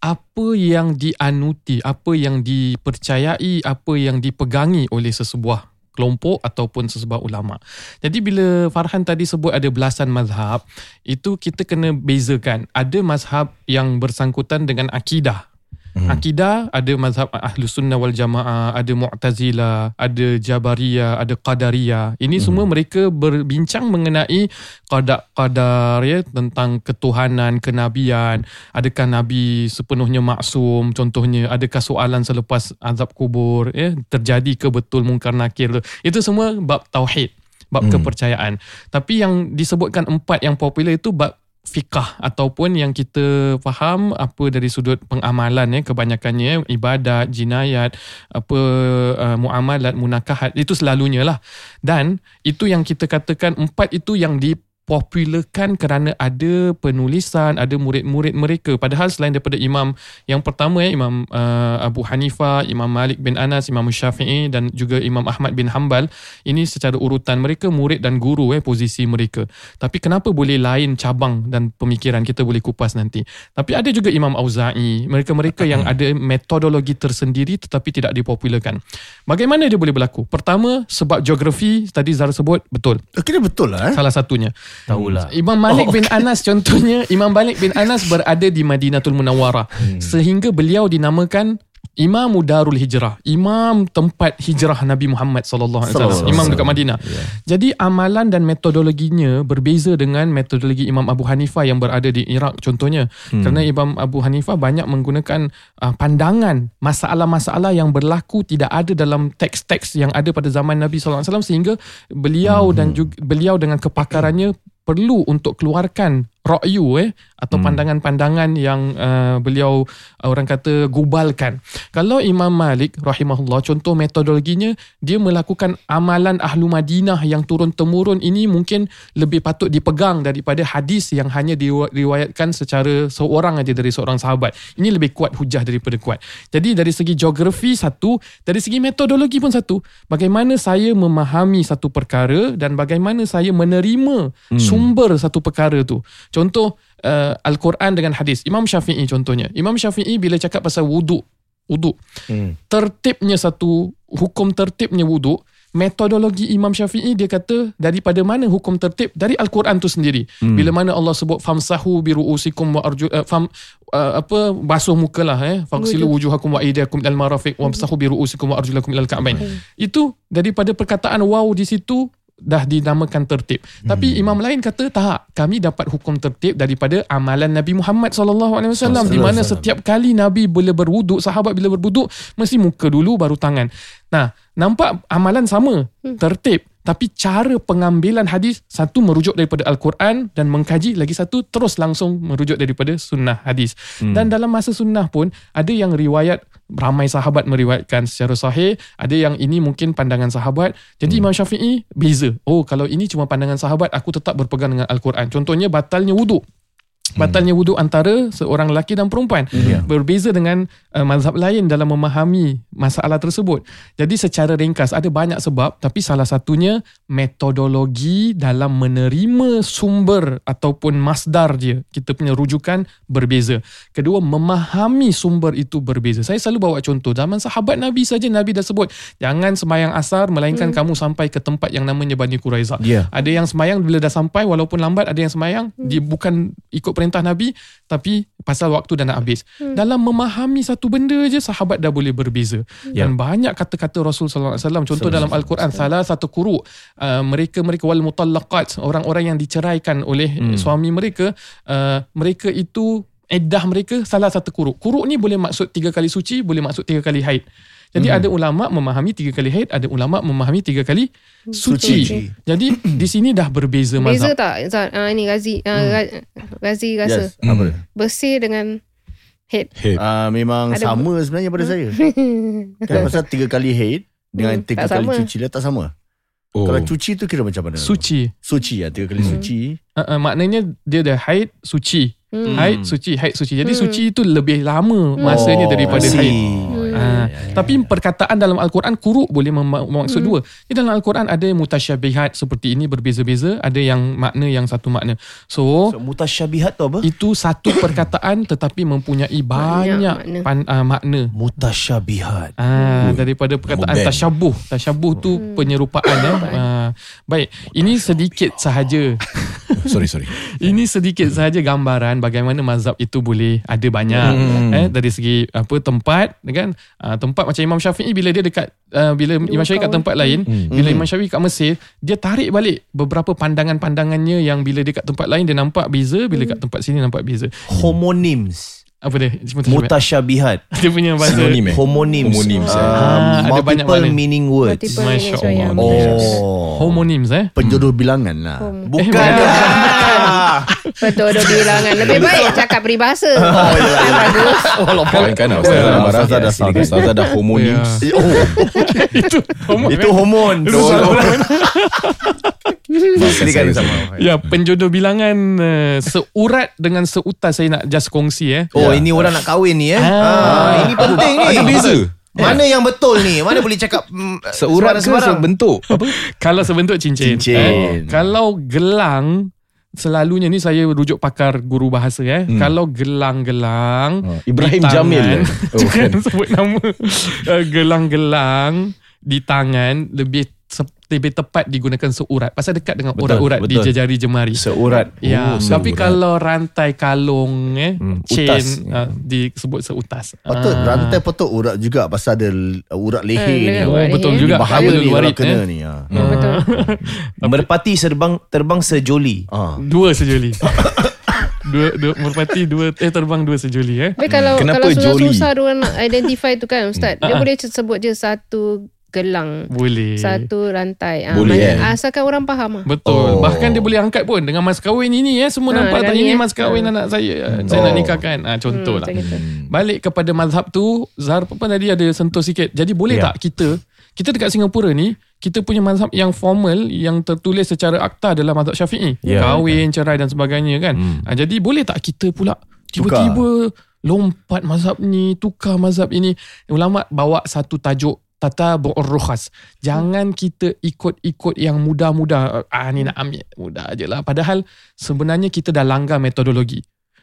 [SPEAKER 3] apa yang dianuti apa yang dipercayai apa yang dipegangi oleh sesebuah kelompok ataupun sesebuah ulama. Jadi bila Farhan tadi sebut ada belasan mazhab, itu kita kena bezakan. Ada mazhab yang bersangkutan dengan akidah. Hmm. Akidah ada mazhab Ahlu Sunnah wal Jamaah, ada Mu'tazilah, ada Jabariyah, ada Qadariyah. Ini hmm. semua mereka berbincang mengenai qadar-qadar ya tentang ketuhanan, kenabian. Adakah nabi sepenuhnya maksum? Contohnya, adakah soalan selepas azab kubur ya terjadi ke betul mungkar nakir? Itu semua bab tauhid, bab hmm. kepercayaan. Tapi yang disebutkan empat yang popular itu bab fikah ataupun yang kita faham apa dari sudut pengamalan ya kebanyakannya ibadat jinayat apa uh, muamalat munakahat itu selalunya lah. Dan itu yang kita katakan empat itu yang di popularkan kerana ada penulisan, ada murid-murid mereka. Padahal selain daripada imam yang pertama ya, Imam uh, Abu Hanifah, Imam Malik bin Anas, Imam Syafi'i dan juga Imam Ahmad bin Hanbal, ini secara urutan mereka murid dan guru eh posisi mereka. Tapi kenapa boleh lain cabang dan pemikiran kita boleh kupas nanti. Tapi ada juga Imam Auza'i, mereka-mereka yang ada metodologi tersendiri tetapi tidak dipopularkan. Bagaimana dia boleh berlaku? Pertama, sebab geografi tadi Zara sebut betul.
[SPEAKER 4] Kira betul lah eh.
[SPEAKER 3] Salah satunya.
[SPEAKER 6] Tahulah.
[SPEAKER 3] Imam Malik
[SPEAKER 4] Oh,
[SPEAKER 3] bin Anas contohnya Imam Malik bin Anas berada di Madinatul Munawwarah. Sehingga beliau dinamakan Imam Darul Hijrah, imam tempat hijrah Nabi Muhammad sallallahu alaihi wasallam, imam dekat Madinah. Jadi amalan dan metodologinya berbeza dengan metodologi Imam Abu Hanifah yang berada di Iraq contohnya. Kerana Imam Abu Hanifah banyak menggunakan uh, pandangan masalah-masalah yang berlaku tidak ada dalam teks-teks yang ada pada zaman Nabi sallallahu alaihi wasallam sehingga beliau dan juga beliau dengan kepakarannya perlu untuk keluarkan ra'yu eh atau hmm. pandangan-pandangan yang uh, beliau uh, orang kata gubalkan. Kalau Imam Malik rahimahullah contoh metodologinya dia melakukan amalan ahlu Madinah yang turun temurun ini mungkin lebih patut dipegang daripada hadis yang hanya diriwayatkan secara seorang aja dari seorang sahabat. Ini lebih kuat hujah daripada kuat. Jadi dari segi geografi satu, dari segi metodologi pun satu. Bagaimana saya memahami satu perkara dan bagaimana saya menerima hmm. sumber satu perkara tu. Contoh uh, Al-Quran dengan hadis. Imam Syafi'i contohnya. Imam Syafi'i bila cakap pasal wuduk, wuduk. Hmm. Tertibnya satu hukum tertibnya wuduk, metodologi Imam Syafi'i dia kata daripada mana hukum tertib dari Al-Quran tu sendiri. Hmm. Bila mana Allah sebut famsahu biruusikum wa arju uh, fam uh, apa basuh mukalah eh faghsilu wujuhakum wa aydiyakum ilal marafiq wamsahu biruusikum wa arjulakum ilal ka'bain. Hmm. Itu daripada perkataan wow di situ dah dinamakan tertib. Hmm. Tapi imam lain kata tak, kami dapat hukum tertib daripada amalan Nabi Muhammad sallallahu alaihi wasallam di mana setiap kali Nabi bila berwuduk, sahabat bila berwuduk mesti muka dulu baru tangan. Nah, nampak amalan sama, tertib. Tapi cara pengambilan hadis satu merujuk daripada Al-Quran dan mengkaji lagi satu terus langsung merujuk daripada sunnah hadis. Hmm. Dan dalam masa sunnah pun ada yang riwayat ramai sahabat meriwayatkan secara sahih, ada yang ini mungkin pandangan sahabat. Jadi hmm. Imam Syafi'i beza. Oh, kalau ini cuma pandangan sahabat, aku tetap berpegang dengan Al-Quran. Contohnya batalnya wuduk. Batalnya wuduk antara seorang lelaki dan perempuan yeah. berbeza dengan uh, mazhab lain dalam memahami masalah tersebut. Jadi secara ringkas ada banyak sebab tapi salah satunya metodologi dalam menerima sumber ataupun masdar dia. Kita punya rujukan berbeza. Kedua memahami sumber itu berbeza. Saya selalu bawa contoh zaman sahabat Nabi saja Nabi dah sebut jangan semayang asar melainkan hmm. kamu sampai ke tempat yang namanya Bani Quraizah. Yeah. Ada yang semayang bila dah sampai walaupun lambat ada yang semayang hmm. dia bukan ikut perintah Nabi tapi pasal waktu dah nak habis. Hmm. Dalam memahami satu benda je sahabat dah boleh berbeza. Hmm. Dan banyak kata-kata Rasul sallallahu alaihi wasallam contoh dalam al-Quran salah satu quru uh, mereka-mereka wal mutallaqat orang-orang yang diceraikan oleh hmm. suami mereka uh, mereka itu iddah mereka salah satu quru. Quru ni boleh maksud tiga kali suci, boleh maksud tiga kali haid. Jadi hmm. ada ulama memahami tiga kali haid, ada ulama memahami tiga kali suci. suci. Jadi di sini dah berbeza mazhab.
[SPEAKER 5] Beza tak Zat? Uh, ini Ghazi. Uh, hmm. Ghazi rasa.
[SPEAKER 4] Yes. Apa?
[SPEAKER 5] Bersih dengan. Head.
[SPEAKER 4] Uh, memang
[SPEAKER 5] Ada-
[SPEAKER 4] sama sebenarnya pada saya. kan pasal tiga kali head dengan
[SPEAKER 5] Hmm,
[SPEAKER 4] tiga
[SPEAKER 5] tak
[SPEAKER 4] kali
[SPEAKER 5] sama.
[SPEAKER 4] cuci dia tak sama.
[SPEAKER 2] Oh.
[SPEAKER 4] Kalau cuci tu kira macam mana?
[SPEAKER 3] Suci.
[SPEAKER 4] Suci ya, tiga kali suci.
[SPEAKER 3] Uh, uh, maknanya dia dah haid suci.
[SPEAKER 5] Hmm.
[SPEAKER 3] Haid suci, haid suci. Jadi
[SPEAKER 5] Hmm.
[SPEAKER 3] suci itu lebih lama masanya
[SPEAKER 4] Oh,
[SPEAKER 3] daripada
[SPEAKER 4] I see.
[SPEAKER 3] Haid.
[SPEAKER 5] Hmm.
[SPEAKER 3] Ah, tapi perkataan dalam al-Quran kuruk boleh mem- bermaksud dua. Di dalam al-Quran ada mutasyabihat seperti ini berbeza-beza, ada yang makna yang satu makna. So,
[SPEAKER 6] So, mutasyabihat tu apa?
[SPEAKER 3] itu satu perkataan tetapi mempunyai banyak
[SPEAKER 5] makna.
[SPEAKER 3] pan, uh, makna.
[SPEAKER 6] Mutasyabihat.
[SPEAKER 3] Ah, daripada perkataan tasyabuh. Tasyabuh tu penyerupaan ya. Baik, ini sedikit sahaja.
[SPEAKER 2] Sorry sorry
[SPEAKER 3] Ini sedikit sahaja gambaran bagaimana mazhab itu boleh ada banyak
[SPEAKER 2] Hmm.
[SPEAKER 3] eh dari segi apa tempat kan uh, tempat macam Imam Syafi'i bila dia dekat uh, bila Imam Syafi'i kat tempat lain
[SPEAKER 2] Hmm.
[SPEAKER 3] bila Imam Syafi'i kat Mesir dia tarik balik beberapa pandangan-pandangannya yang bila dia kat tempat lain dia nampak beza bila kat tempat sini nampak beza
[SPEAKER 6] Homonyms.
[SPEAKER 3] Apa dia
[SPEAKER 6] Mutasyabihat.
[SPEAKER 3] dia punya bahasa
[SPEAKER 2] Sinonim eh
[SPEAKER 6] Homonyms.
[SPEAKER 2] Homonyms eh.
[SPEAKER 3] Ah, ada banyak
[SPEAKER 6] multiple
[SPEAKER 3] makna.
[SPEAKER 6] meaning words.
[SPEAKER 5] Multiple
[SPEAKER 3] Masya
[SPEAKER 5] meaning, so, ya,
[SPEAKER 3] Allah.
[SPEAKER 5] betul.
[SPEAKER 6] Oh.
[SPEAKER 3] homonyms eh
[SPEAKER 4] Penjodoh bilangan lah.
[SPEAKER 6] Bukan.
[SPEAKER 5] Betul ada bilangan. Lebih baik cakap peribahasa.
[SPEAKER 6] Oh, ya,
[SPEAKER 5] Bagus.
[SPEAKER 2] Kan kan Ustaz dah marah
[SPEAKER 6] Ustaz dah silakan.
[SPEAKER 2] Ustaz dah homonyms
[SPEAKER 3] Ya.
[SPEAKER 4] Oh,
[SPEAKER 3] itu homon
[SPEAKER 6] Itu hormon. Silakan sama.
[SPEAKER 3] Ya, penjodoh bilangan uh, seurat dengan seutas saya nak just kongsi eh.
[SPEAKER 6] Oh, ini orang nak kahwin ni eh.
[SPEAKER 3] Ah.
[SPEAKER 6] Ah, ini penting ni.
[SPEAKER 2] Ada beza
[SPEAKER 6] Mana yang betul ni? Mana boleh cakap mm,
[SPEAKER 2] Seurat ke sebentuk Apa
[SPEAKER 3] Kalau sebentuk cincin.
[SPEAKER 4] Cincin.
[SPEAKER 3] Eh, kalau gelang selalunya ni saya rujuk pakar guru bahasa eh. Hmm. Kalau gelang-gelang
[SPEAKER 2] Oh, Ibrahim
[SPEAKER 3] tangan-
[SPEAKER 2] Jamil. Oh,
[SPEAKER 3] Jangan
[SPEAKER 2] bukan.
[SPEAKER 3] sebut nama. Eh, gelang-gelang di tangan lebih lebih tepat digunakan seurat pasal dekat dengan
[SPEAKER 6] Betul,
[SPEAKER 3] urat-urat di
[SPEAKER 6] betul.
[SPEAKER 3] jari jemari.
[SPEAKER 6] Seurat.
[SPEAKER 3] Ya,
[SPEAKER 2] Oh,
[SPEAKER 3] tapi
[SPEAKER 2] seurat.
[SPEAKER 3] kalau rantai kalung eh
[SPEAKER 6] Hmm,
[SPEAKER 3] chain
[SPEAKER 6] utas.
[SPEAKER 3] uh, disebut seutas.
[SPEAKER 4] Patut
[SPEAKER 3] Ah.
[SPEAKER 4] rantai patut urat juga pasal ada urat leher
[SPEAKER 5] Eh,
[SPEAKER 4] ni.
[SPEAKER 5] leher.
[SPEAKER 3] Oh, betul
[SPEAKER 5] Ini
[SPEAKER 3] juga.
[SPEAKER 4] Bahaya ni
[SPEAKER 3] warid,
[SPEAKER 4] kena
[SPEAKER 3] eh.
[SPEAKER 4] ni. Ha.
[SPEAKER 5] Ya, betul.
[SPEAKER 6] Merpati terbang terbang sejoli.
[SPEAKER 4] Ah.
[SPEAKER 3] Dua sejoli. dua, dua merpati dua eh terbang dua sejoli eh.
[SPEAKER 5] Tapi kalau
[SPEAKER 2] Kenapa
[SPEAKER 5] kalau susah-susah diorang nak identify tu kan Ustaz. Dia boleh sebut je satu gelang.
[SPEAKER 3] Boleh.
[SPEAKER 5] Satu rantai. Ah,
[SPEAKER 2] Boleh,
[SPEAKER 5] mana-
[SPEAKER 2] eh?
[SPEAKER 5] Asalkan orang faham lah.
[SPEAKER 3] Betul.
[SPEAKER 4] Oh.
[SPEAKER 3] Bahkan dia boleh angkat pun dengan mas kahwin ini ya semua
[SPEAKER 5] Ha,
[SPEAKER 3] nampak tak ini
[SPEAKER 5] ni, eh.
[SPEAKER 3] mas kahwin anak saya. Saya nak nikahkan. Ah contoh lah.
[SPEAKER 5] macam gitu.
[SPEAKER 3] Balik kepada mazhab tu Zahar pun tadi ada sentuh sikit. Jadi boleh
[SPEAKER 6] Ya.
[SPEAKER 3] tak kita kita dekat Singapura ni kita punya mazhab yang formal yang tertulis secara akta adalah mazhab Syafi'i.
[SPEAKER 6] Ya.
[SPEAKER 3] Kahwin, cerai dan sebagainya kan.
[SPEAKER 6] Hmm.
[SPEAKER 3] Ah, jadi boleh tak kita pula tiba-tiba lompat mazhab ni, tukar mazhab ini. Ulama bawa satu tajuk tata rukhas. Jangan kita ikut-ikut yang mudah-mudah. Ah ni nak ambil mudah aje lah. Padahal sebenarnya kita dah langgar metodologi.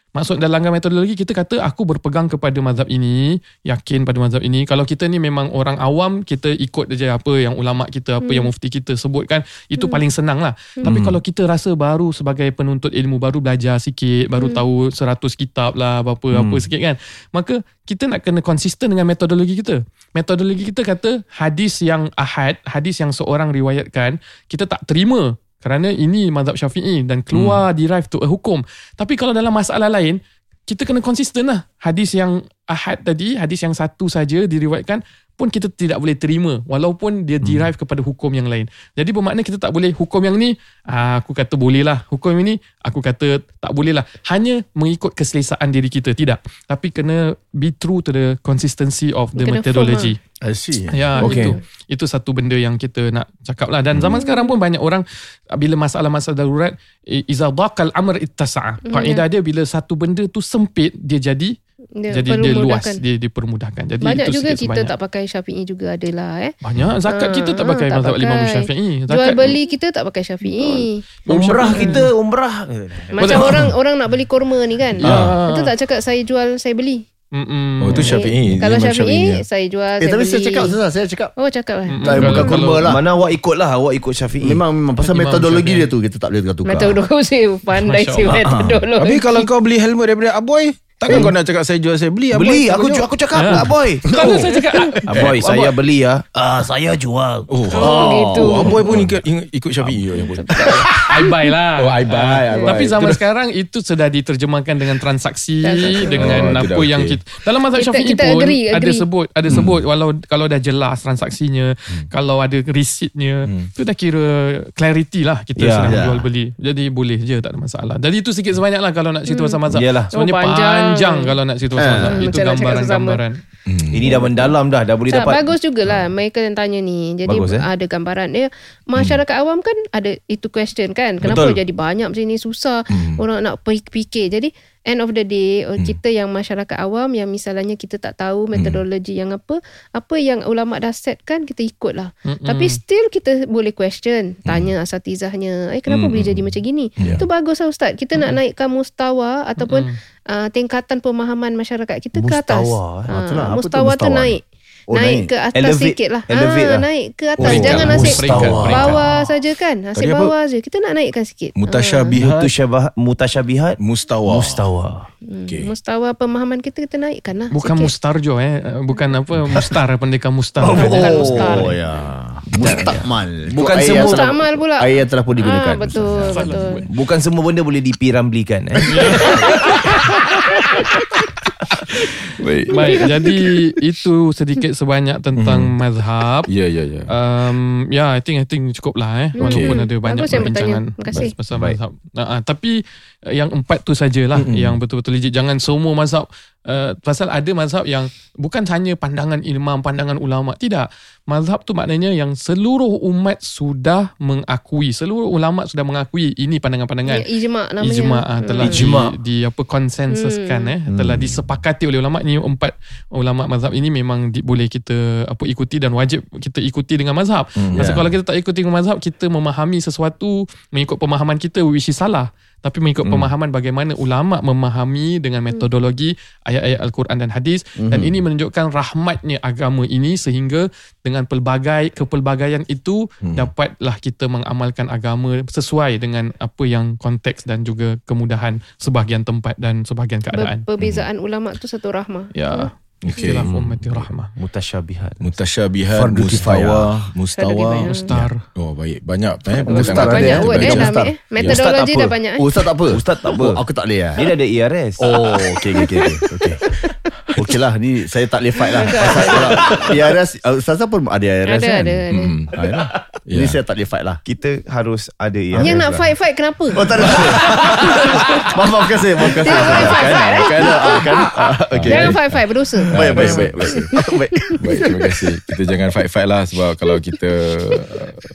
[SPEAKER 3] Maksud dalam langgar metodologi kita kata aku berpegang kepada mazhab ini, yakin pada mazhab ini. Kalau kita ni memang orang awam, kita ikut je apa yang ulama kita, apa yang mufti kita sebutkan, itu paling senang lah. Tapi kalau kita rasa baru sebagai penuntut ilmu, baru belajar sikit, baru tahu 100 kitab lah, apa-apa apa sikit kan. Maka kita nak kena konsisten dengan metodologi kita. Metodologi kita kata hadis yang ahad, hadis yang seorang riwayatkan, kita tak terima kerana ini mazhab syafi'i dan keluar derive to a hukum. Tapi kalau dalam masalah lain, kita kena konsisten lah. Hadis yang ahad tadi, hadis yang satu saja diriwayatkan pun kita tidak boleh terima walaupun dia derive kepada hukum yang lain. Jadi bermakna kita tak boleh hukum yang ni ah, aku kata boleh lah. Hukum ini aku kata tak boleh lah. Hanya mengikut keselesaan diri kita. Tidak. Tapi kena be true to the consistency of the
[SPEAKER 5] Kena
[SPEAKER 3] methodology.
[SPEAKER 4] I see.
[SPEAKER 3] Ya,
[SPEAKER 6] Okay.
[SPEAKER 3] itu itu satu benda yang kita nak cakap lah. Dan zaman sekarang pun banyak orang bila masalah-masalah darurat i- iza daqal amr ittasa'a. Kaedah dia bila satu benda tu sempit dia jadi
[SPEAKER 5] Dia
[SPEAKER 3] jadi dia luas, dia dipermudahkan. Jadi
[SPEAKER 5] Banyak
[SPEAKER 3] itu
[SPEAKER 5] juga kita tak pakai Syafi'i juga adalah eh.
[SPEAKER 3] banyak zakat
[SPEAKER 5] Ah,
[SPEAKER 3] kita tak
[SPEAKER 5] ah,
[SPEAKER 3] pakai
[SPEAKER 5] tak
[SPEAKER 3] mazhab. Imam Syafi'i. Zakat
[SPEAKER 5] Jual beli kita tak pakai Syafi'i.
[SPEAKER 6] Umrah kita umrah.
[SPEAKER 5] Macam orang orang nak beli kurma ni kan.
[SPEAKER 3] Ya.
[SPEAKER 5] Itu tak cakap saya jual, saya beli.
[SPEAKER 3] Mm-mm.
[SPEAKER 2] Oh tu Syafi'i
[SPEAKER 5] Kalau
[SPEAKER 2] Imam
[SPEAKER 5] Syafi'i,
[SPEAKER 2] ya.
[SPEAKER 5] saya jual,
[SPEAKER 4] Eh
[SPEAKER 5] saya
[SPEAKER 4] tapi
[SPEAKER 5] beli.
[SPEAKER 4] saya cakap Ustaz, saya cakap
[SPEAKER 5] Oh cakap lah.
[SPEAKER 3] Mm-mm.
[SPEAKER 4] Tak, bukan
[SPEAKER 3] Kalau-
[SPEAKER 4] kurma lah.
[SPEAKER 6] Mana awak ikut lah Awak ikut Syafi'i
[SPEAKER 4] Memang memang pasal
[SPEAKER 3] Imam
[SPEAKER 4] metodologi
[SPEAKER 3] Syafi'i.
[SPEAKER 4] dia tu kita tak boleh tukar-tukar.
[SPEAKER 5] Metodologi pandai si metodologi.
[SPEAKER 2] Tapi kalau kau beli helmet daripada Aboy Takkan kau nak cakap saya jual saya beli
[SPEAKER 6] Beli.
[SPEAKER 2] Aboy,
[SPEAKER 6] Aku
[SPEAKER 2] kau
[SPEAKER 6] ju- aku cakap
[SPEAKER 3] Ah.
[SPEAKER 6] tak boy.
[SPEAKER 3] Ada saya cakap.
[SPEAKER 6] Ah, boy saya beli ya Ah saya jual.
[SPEAKER 2] Oh,
[SPEAKER 5] Oh, gitu.
[SPEAKER 2] oh Aboy pun ikut, ikut Syafi'i oh, Aboy.
[SPEAKER 3] I buy lah.
[SPEAKER 2] Oh, I buy, I buy.
[SPEAKER 3] Tapi zaman
[SPEAKER 2] Itu dah-
[SPEAKER 3] sekarang itu sudah diterjemahkan dengan transaksi dengan
[SPEAKER 2] Oh,
[SPEAKER 3] apa
[SPEAKER 2] dah
[SPEAKER 3] yang
[SPEAKER 2] okey.
[SPEAKER 3] kita dalam mazhab
[SPEAKER 5] Kita-
[SPEAKER 3] Syafi'i pun
[SPEAKER 5] agree,
[SPEAKER 3] ada
[SPEAKER 5] agree.
[SPEAKER 3] sebut ada sebut walau kalau dah jelas transaksinya, kalau ada resitnya, itu dah kira clarity lah kita
[SPEAKER 6] Ya.
[SPEAKER 3] sedang
[SPEAKER 4] Ya.
[SPEAKER 3] jual beli. Jadi boleh je tak ada masalah. Jadi itu sikit sebanyak lah kalau nak cerita pasal mazhab.
[SPEAKER 6] Yalah.
[SPEAKER 3] Sebenarnya
[SPEAKER 5] Oh, panjang.
[SPEAKER 3] panjang. kalau nak cerita pasal
[SPEAKER 4] Eh.
[SPEAKER 3] mazhab.
[SPEAKER 5] Hmm,
[SPEAKER 3] Itu gambaran-gambaran.
[SPEAKER 6] Ini dah mendalam dah Dah boleh
[SPEAKER 5] Tak,
[SPEAKER 6] dapat
[SPEAKER 5] bagus jugalah mereka yang tanya ni. Jadi
[SPEAKER 6] Bagus, eh?
[SPEAKER 5] ada gambaran dia. Masyarakat awam kan ada itu question kan. Kan kenapa
[SPEAKER 4] Betul.
[SPEAKER 5] jadi banyak macam ni susah
[SPEAKER 2] Hmm.
[SPEAKER 5] orang nak fikir jadi end of the day hmm. kita yang masyarakat awam yang misalnya kita tak tahu metodologi yang apa apa yang ulama dah set kan kita ikut lah
[SPEAKER 3] Mm-mm.
[SPEAKER 5] tapi still kita boleh question tanya asatizahnya eh kenapa
[SPEAKER 2] Hmm.
[SPEAKER 5] boleh jadi macam gini
[SPEAKER 2] Ya.
[SPEAKER 5] itu bagus lah ustaz kita nak naikkan mustawa ataupun uh, tingkatan pemahaman masyarakat kita ke atas
[SPEAKER 6] Mustawa, eh?
[SPEAKER 4] Itulah. Tu
[SPEAKER 5] mustawa tu
[SPEAKER 4] mustawa ni?
[SPEAKER 5] naik
[SPEAKER 4] Oh,
[SPEAKER 5] naik,
[SPEAKER 4] naik.
[SPEAKER 5] ke atas
[SPEAKER 6] Elevate-
[SPEAKER 5] sikit lah
[SPEAKER 6] elevate
[SPEAKER 5] Ah,
[SPEAKER 6] lah.
[SPEAKER 5] naik ke atas
[SPEAKER 2] Peringkat.
[SPEAKER 5] jangan nasib
[SPEAKER 3] Peringkat, peringkat.
[SPEAKER 5] bawah saja kan nasib
[SPEAKER 2] Tadi
[SPEAKER 5] bawah saja kita nak naikkan sikit
[SPEAKER 2] Mutasyabihat
[SPEAKER 6] Mutasyabihat, mutasyabihat
[SPEAKER 2] Mustawa
[SPEAKER 6] Mustawa.
[SPEAKER 5] Hmm,
[SPEAKER 2] Okey.
[SPEAKER 5] Mustawa pemahaman kita kita naikkan lah
[SPEAKER 3] Bukan
[SPEAKER 5] sikit.
[SPEAKER 3] mustarjo eh Bukan apa Mustar Pendekar mustar
[SPEAKER 5] Oh, bukan mustar.
[SPEAKER 4] Oh ya. Mustakmal.
[SPEAKER 6] Bukan semua-
[SPEAKER 5] Mustakmal pula.
[SPEAKER 4] Air yang telah pun digunakan.
[SPEAKER 5] ah, betul betul
[SPEAKER 6] Bukan semua benda boleh dipiramblikan eh.
[SPEAKER 2] Baik
[SPEAKER 3] Baik Jadi Itu sedikit sebanyak Tentang mazhab
[SPEAKER 2] Ya ya ya
[SPEAKER 3] Um, ya, I think I think cukup lah eh. Walaupun ada banyak
[SPEAKER 5] Bagus
[SPEAKER 3] perbincangan pasal mazhab. Uh, uh, tapi uh, yang empat tu sajalah mm-hmm. yang betul-betul legit. Jangan semua mazhab uh, pasal ada mazhab yang bukan hanya pandangan imam, pandangan ulama. Tidak. Mazhab tu maknanya yang seluruh umat sudah mengakui, seluruh ulama sudah mengakui ini pandangan-pandangan.
[SPEAKER 5] Ya, ijma' namanya.
[SPEAKER 3] Ijma' ah, telah
[SPEAKER 6] Ijma'.
[SPEAKER 3] di, di apa konsensuskan eh telah disepakati oleh ulama ni empat ulama mazhab ini memang di, boleh kita apa ikuti dan wajib kita ikuti dengan mazhab. Hmm, Pasal
[SPEAKER 4] yeah.
[SPEAKER 3] kalau kita tak ikuti dengan mazhab kita memahami sesuatu mengikut pemahaman kita which is salah. Tapi mengikut hmm. pemahaman bagaimana ulama memahami dengan metodologi ayat-ayat al-Quran dan hadis hmm. dan ini menunjukkan rahmatnya agama ini sehingga dengan pelbagai kepelbagaian itu hmm. dapatlah kita mengamalkan agama sesuai dengan apa yang konteks dan juga kemudahan sebahagian tempat dan sebahagian keadaan.
[SPEAKER 5] Perbezaan ulama tu satu rahmah.
[SPEAKER 3] ya.
[SPEAKER 2] Okey.
[SPEAKER 3] Ikhtilaf ummati rahmah.
[SPEAKER 6] Mutasyabihat.
[SPEAKER 2] Mutasyabihat
[SPEAKER 4] Fardu
[SPEAKER 2] Mustawa Mustawa.
[SPEAKER 3] Mustar.
[SPEAKER 2] Oh baik Banyak eh
[SPEAKER 4] Mustar
[SPEAKER 2] Perkataan-
[SPEAKER 4] ada,
[SPEAKER 5] Banyak
[SPEAKER 4] eh?
[SPEAKER 5] word dia
[SPEAKER 2] Banyak.
[SPEAKER 5] dah
[SPEAKER 6] Ustaz.
[SPEAKER 5] ambil eh. Metodologi
[SPEAKER 6] Ustaz tak
[SPEAKER 5] dah
[SPEAKER 6] apa.
[SPEAKER 5] banyak eh.
[SPEAKER 4] Oh, Ustaz tak apa?
[SPEAKER 6] Ustaz tak apa.
[SPEAKER 4] Oh, aku tak boleh eh?
[SPEAKER 6] Dia dah ada ERS.
[SPEAKER 4] Oh, okey okey okey. Okey. Okey lah, ni saya tak boleh fight lah. Pasal kalau IRS, uh, Ustazah pun ada IRS
[SPEAKER 5] Ada
[SPEAKER 4] kan?
[SPEAKER 5] ada ada.
[SPEAKER 2] Hmm.
[SPEAKER 4] Ha, yalah.
[SPEAKER 2] Ya.
[SPEAKER 4] Ini saya tak boleh fight lah.
[SPEAKER 6] Kita harus ada ERS.
[SPEAKER 5] Yang nak
[SPEAKER 6] lah.
[SPEAKER 5] fight-fight kenapa?
[SPEAKER 4] Oh, tak ada. maaf, maafkan saya, maafkan saya.
[SPEAKER 5] Jangan fight, fight, fight.
[SPEAKER 4] Ah. Ah.
[SPEAKER 5] Jangan fight-fight berdosa.
[SPEAKER 4] Baik, baik, baik.
[SPEAKER 2] Baik,
[SPEAKER 4] baik.
[SPEAKER 2] Baik terima kasih Kita jangan fight-fight lah Sebab kalau kita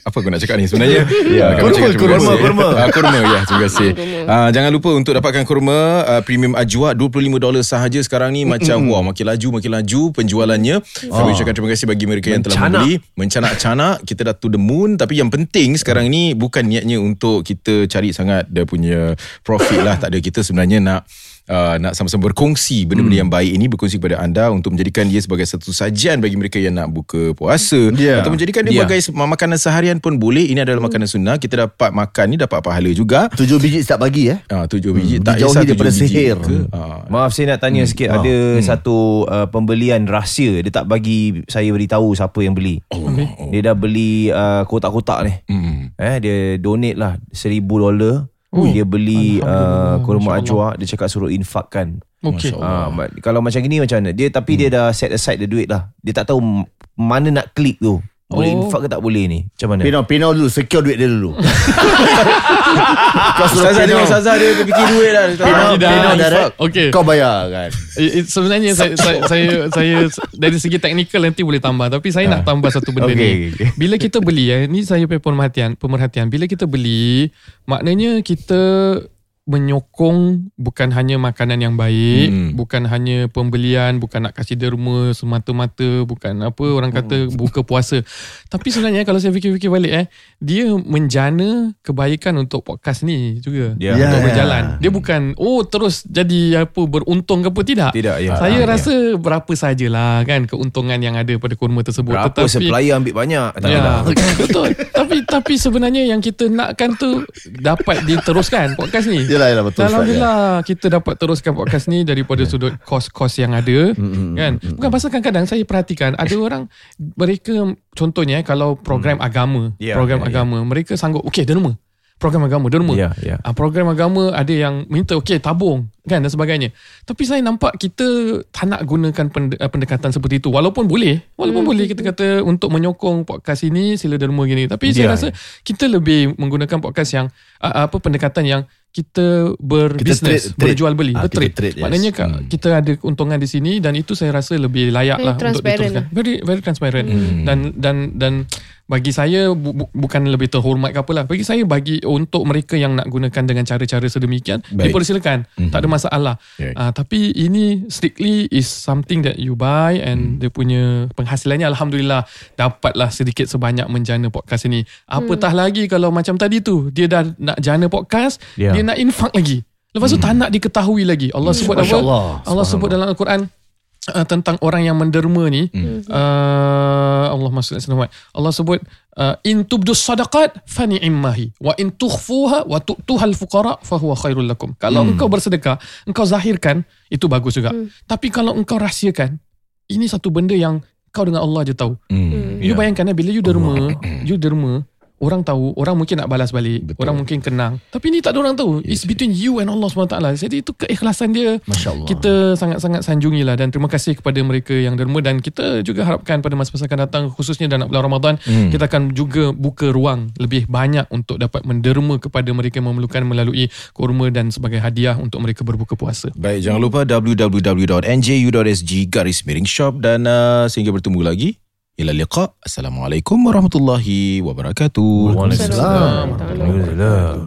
[SPEAKER 2] Apa aku nak cakap ni sebenarnya?
[SPEAKER 6] Ya.
[SPEAKER 2] Ah, kami
[SPEAKER 4] Kurma,
[SPEAKER 2] cakap
[SPEAKER 4] kurma,
[SPEAKER 2] kasih.
[SPEAKER 6] kurma.
[SPEAKER 2] Ah, Kurma ya terima kasih. Ah, Jangan lupa untuk dapatkan kurma uh, Premium Ajwa 25 dolar sahaja sekarang ni. Macam wah makin laju Makin laju penjualannya. Kami ucapkan terima kasih Bagi mereka yang telah membeli. Mencanak-canak. Kita dah to the moon. Tapi yang penting sekarang ni Bukan niatnya untuk Kita cari sangat Dia punya profit lah. Tak ada. Kita sebenarnya nak Uh, nak sama-sama berkongsi benda-benda yang baik ini berkongsi kepada anda untuk menjadikan dia sebagai satu sajian bagi mereka yang nak buka puasa
[SPEAKER 4] Ya.
[SPEAKER 2] atau menjadikan dia sebagai se- makanan seharian pun boleh ini adalah makanan sunnah kita dapat makan ni dapat pahala juga
[SPEAKER 4] Tujuh biji setiap pagi eh.
[SPEAKER 2] Ah, tujuh biji tak
[SPEAKER 4] dijauhi
[SPEAKER 2] kisah tujuh
[SPEAKER 4] daripada
[SPEAKER 2] biji
[SPEAKER 4] sihir.
[SPEAKER 2] ke ah,
[SPEAKER 6] Maaf saya nak tanya sikit
[SPEAKER 4] Ah.
[SPEAKER 6] ada satu uh, pembelian rahsia dia tak bagi saya beritahu siapa yang beli.
[SPEAKER 2] oh, oh.
[SPEAKER 6] Dia dah beli uh, kotak-kotak ni.
[SPEAKER 2] Hmm.
[SPEAKER 6] Eh dia donate lah seribu dolar. Dia beli uh, kurma ajwa dia cakap suruh infakkan.
[SPEAKER 3] Okey.
[SPEAKER 2] Masya Allah.
[SPEAKER 6] Ah, kalau macam gini macam mana? Dia tapi dia dah set aside the duit lah. Dia tak tahu mana nak klik tu. Boleh
[SPEAKER 3] Oh.
[SPEAKER 6] infak ke tak boleh ni? Macam mana?
[SPEAKER 4] Pinau, pinau dulu. Secure duit dia dulu. Kau suruh pinau.
[SPEAKER 2] tengok Ustazah dia fikir duit dah Dia tak-
[SPEAKER 4] Pinau, direct.
[SPEAKER 3] Okey.
[SPEAKER 4] Kau bayar kan.
[SPEAKER 3] It, it, sebenarnya saya, saya, saya saya dari segi teknikal nanti boleh tambah tapi saya nak tambah satu benda
[SPEAKER 6] Okey,
[SPEAKER 3] ni. Bila kita beli ya, ni saya punya pemerhatian, pemerhatian. Bila kita beli, maknanya kita menyokong bukan hanya makanan yang baik,
[SPEAKER 2] Hmm.
[SPEAKER 3] bukan hanya pembelian, bukan nak kasih derma semata-mata, bukan apa orang kata buka puasa. Tapi sebenarnya kalau saya fikir-fikir balik eh, dia menjana kebaikan untuk podcast ni juga.
[SPEAKER 6] Ya.
[SPEAKER 3] Untuk
[SPEAKER 4] Ya.
[SPEAKER 3] berjalan. Dia bukan oh terus jadi apa beruntung ke apa tidak.
[SPEAKER 6] Tidak, ya.
[SPEAKER 3] Saya
[SPEAKER 6] Ah,
[SPEAKER 3] rasa berapa sajalah kan keuntungan yang ada pada kurma tersebut.
[SPEAKER 6] Berapa
[SPEAKER 3] Tetapi
[SPEAKER 6] supplier ambil banyak? Tak
[SPEAKER 3] Ya,
[SPEAKER 6] adalah.
[SPEAKER 3] betul. tapi tapi sebenarnya yang kita nakkan tu dapat diteruskan podcast ni.
[SPEAKER 4] Yelah, yelah, betul,
[SPEAKER 3] Alhamdulillah kita dapat teruskan podcast ni daripada sudut kos-kos yang ada kan. Bukan pasal kadang-kadang saya perhatikan ada orang mereka contohnya eh, kalau program agama,
[SPEAKER 6] Ya,
[SPEAKER 3] program
[SPEAKER 6] ya, ya.
[SPEAKER 3] agama mereka sanggup okey derma. Program agama derma.
[SPEAKER 6] Ya, ya.
[SPEAKER 3] Ah, program agama ada yang minta okey tabung kan dan sebagainya. Tapi saya nampak kita tak nak gunakan ah, pendekatan seperti itu walaupun boleh. Walaupun boleh kita kata untuk menyokong podcast ini sila derma gini. Tapi saya
[SPEAKER 6] Ya.
[SPEAKER 3] rasa kita lebih menggunakan podcast yang ah, apa pendekatan yang kita berbisnes,
[SPEAKER 4] trade- trade.
[SPEAKER 3] berjual beli,
[SPEAKER 4] kita
[SPEAKER 3] bertrade.
[SPEAKER 4] trade, yes.
[SPEAKER 3] Maknanya ka- kita ada keuntungan di sini dan itu saya rasa lebih layak
[SPEAKER 5] Very
[SPEAKER 3] lah untuk diteruskan. Very very transparent. Dan dan dan bagi saya bu, bu, bukan lebih terhormat ke apalah bagi saya bagi untuk mereka yang nak gunakan dengan cara-cara sedemikian
[SPEAKER 2] Baik.
[SPEAKER 3] dipersilakan mm-hmm. tak ada masalah
[SPEAKER 2] Okay.
[SPEAKER 3] uh, tapi ini strictly is something that you buy and mm. dia punya penghasilannya alhamdulillah dapatlah sedikit sebanyak menjana podcast ini apatah mm. lagi kalau macam tadi tu dia dah nak jana podcast
[SPEAKER 6] Ya.
[SPEAKER 3] dia nak infak lagi lepas tu tak nak diketahui lagi Allah sebut apa.
[SPEAKER 4] Allah
[SPEAKER 3] sebut dalam al-Quran uh, tentang orang yang menderma ni uh, Allah masuk Muhammad Allah sebut uh, in tubdus sadaqat fa ni'mahi wa in tukhfuha wa tu'tuhal fuqara fa huwa khairul lakum. Kalau engkau bersedekah engkau zahirkan itu bagus juga. Tapi kalau engkau rahsiakan ini satu benda yang kau dengan Allah je tahu.
[SPEAKER 2] Hmm.
[SPEAKER 3] You bayangkan eh, bila you derma, you derma, orang tahu, orang mungkin nak balas balik,
[SPEAKER 2] Betul.
[SPEAKER 3] orang mungkin kenang. Tapi ni tak ada orang tahu. It's between you and Allah SWT. Jadi itu keikhlasan dia. Kita sangat-sangat sanjungi lah dan terima kasih kepada mereka yang derma dan kita juga harapkan pada masa-masa akan datang khususnya dalam bulan Ramadan
[SPEAKER 2] Hmm.
[SPEAKER 3] kita akan juga buka ruang lebih banyak untuk dapat menderma kepada mereka yang memerlukan melalui kurma dan sebagai hadiah untuk mereka berbuka puasa.
[SPEAKER 2] Baik, jangan lupa www.nju.sg garis miring shop dan uh, sehingga bertemu lagi. Ila liqa. Assalamualaikum warahmatullahi wabarakatuh.
[SPEAKER 6] Waalaikumsalam.
[SPEAKER 5] Waalaikumsalam.
[SPEAKER 6] Alhamdulillah.